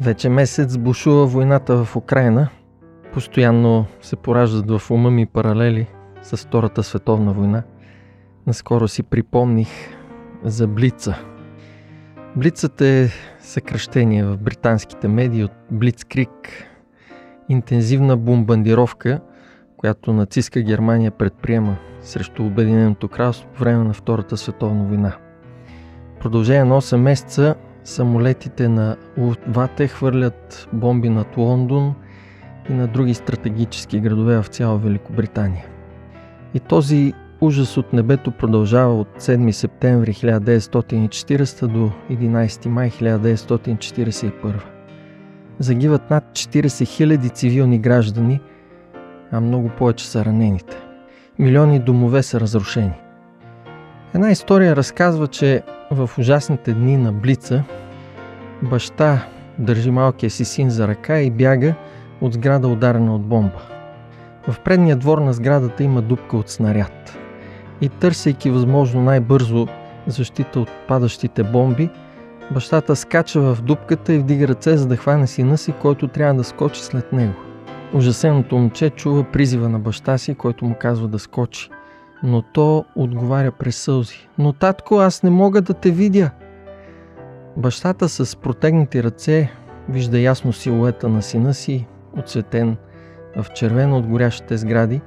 Вече месец бушува войната в Украина. Постоянно се пораждат в ума ми паралели с Втората световна война. Наскоро си припомних за Блица. Блицът е съкръщение в британските медии от Блицкрик. Интензивна бомбандировка, която нацистска Германия предприема срещу Обединеното кралство по време на Втората световна война. В продължение на 8 месеца самолетите на Лутвате хвърлят бомби над Лондон и на други стратегически градове в цяла Великобритания. И този ужас от небето продължава от 7 септември 1940 до 11 май 1941. Загиват над 40 000 цивилни граждани, а много повече са ранените. Милиони домове са разрушени. Една история разказва, че в ужасните дни на Блица баща държи малкия си син за ръка и бяга от сграда ударена от бомба. В предния двор на сградата има дупка от снаряд. И търсейки възможно най-бързо защита от падащите бомби, бащата скача в дупката и вдига ръце, за да хване сина си, който трябва да скочи след него. Ужасеното момче чува призива на баща си, който му казва да скочи. Но то отговаря през сълзи. Но татко, аз не мога да те видя. Бащата с протегнати ръце вижда ясно силуета на сина си, отсветен в червено от горящите сгради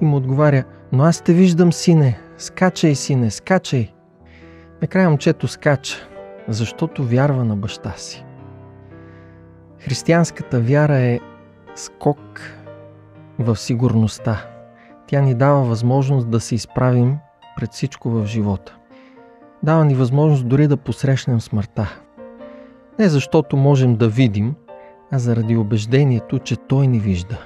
и му отговаря «Но аз те виждам, сине! Скачай, сине, скачай!» Накрая момчето скача, защото вярва на баща си. Християнската вяра е скок в сигурността. Тя ни дава възможност да се изправим пред всичко в живота. Дава ни възможност дори да посрещнем смъртта. Не защото можем да видим, а заради убеждението, че Той ни вижда.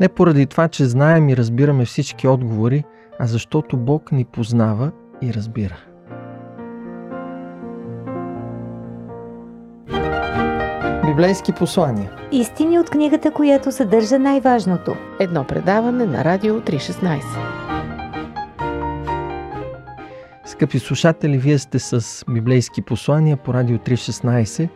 Не поради това, че знаем и разбираме всички отговори, а защото Бог ни познава и разбира. Библейски послания. Истини от книгата, която съдържа най-важното. Едно предаване на Радио 316. Скъпи слушатели, вие сте с библейски послания по Радио 316.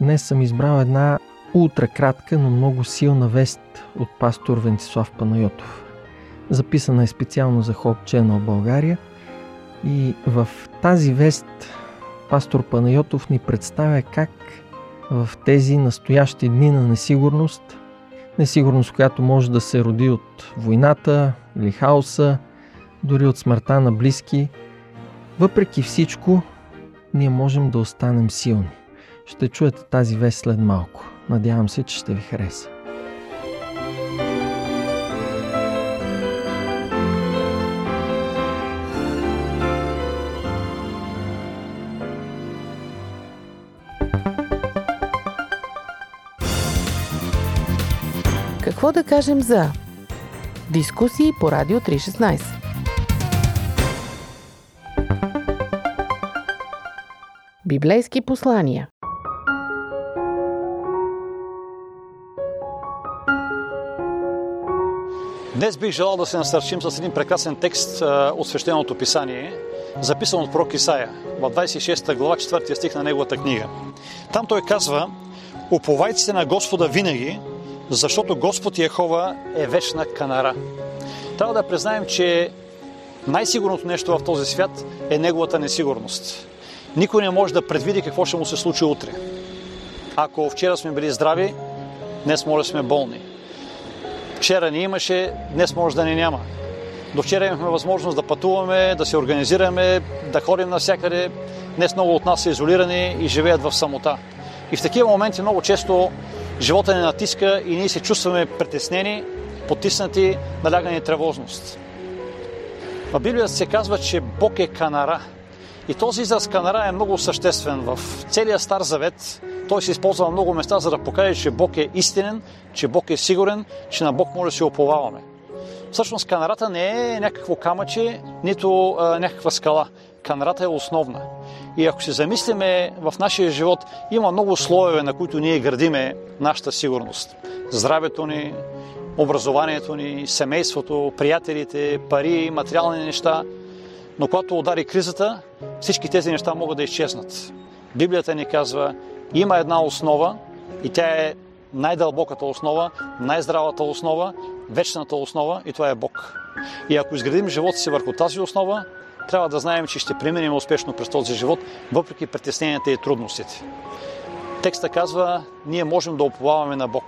Днес съм избрал една ултракратка, но много силна вест от пастор Вентислав Панайотов. Записана е специално за Hope Channel България и в тази вест пастор Панайотов ни представя как в тези настоящи дни на несигурност, несигурност, която може да се роди от войната или хаоса, дори от смъртта на близки, въпреки всичко, ние можем да останем силни. Ще чуете тази вест след малко. Надявам се, че ще ви хареса. Какво да кажем за дискусии по Радио 316? Библейски послания Днес бих желал да се насърчим с един прекрасен текст от свещеното писание, записан от пророк Исаия в 26 глава, 4 стих на неговата книга. Там той казва, уповайте се на Господа винаги, защото Господ Яхова е вечна канара. Трябва да признаем, че най-сигурното нещо в този свят е неговата несигурност. Никой не може да предвиди какво ще му се случи утре. Ако вчера сме били здрави, днес може да сме болни. Вчера ни имаше, днес може да ни няма. До вчера имахме възможност да пътуваме, да се организираме, да ходим навсякъде. Днес много от нас са изолирани и живеят в самота. И в такива моменти много често живота ни натиска и ние се чувстваме притеснени, потиснати, налягани тревожност. В Библията се казва, че Бог е канара. И този израз канара е много съществен. В целия Стар Завет той се използва на много места, за да покаже, че Бог е истинен, че Бог е сигурен, че на Бог може да се оповаваме. Всъщност канарата не е някакво камъче, нито а, някаква скала. Канарата е основна. И ако се замислиме в нашия живот, има много слоеве, на които ние градиме нашата сигурност. Здравето ни, образованието ни, семейството, приятелите, пари, материални неща. Но когато удари кризата, всички тези неща могат да изчезнат. Библията ни казва, има една основа, И тя е най-дълбоката основа, най-здравата основа, вечната основа и това е Бог. И ако изградим живота си върху тази основа, трябва да знаем, че ще преминем успешно през този живот, въпреки притесненията и трудностите. Текста казва, ние можем да оплаваме на Бог.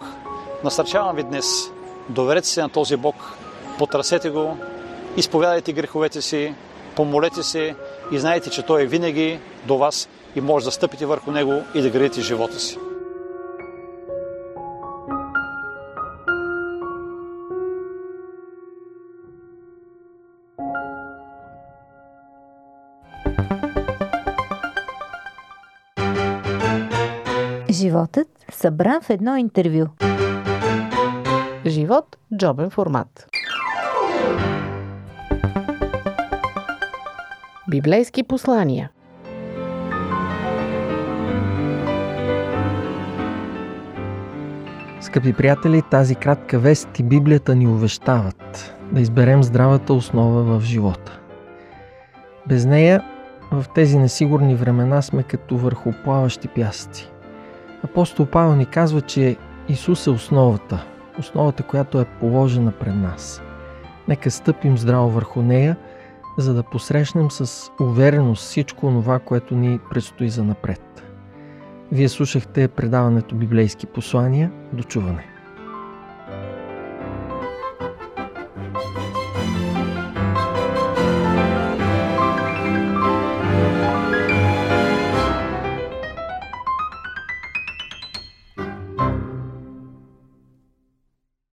Насърчавам ви днес, доверете се на този Бог, потрасете го, изповядайте греховете си, помолете се и знаете, че Той е винаги до вас и може да стъпите върху Него и да градите живота си. Животът събран в едно интервю. Живот – джобен формат. Библейски послания Скъпи приятели, тази кратка вест и Библията ни увещават да изберем здравата основа в живота. Без нея в тези несигурни времена сме като върху плаващи пясъци. Апостол Павел ни казва, че Исус е основата, основата, която е положена пред нас. Нека стъпим здраво върху нея, за да посрещнем с увереност всичко това, което ни предстои за напред. Вие слушахте предаването Библейски послания. До чуване!